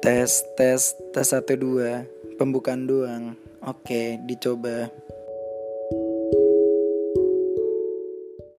Tes, tes, tes satu dua Pembukaan doang. Oke, dicoba.